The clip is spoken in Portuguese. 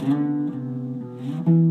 Música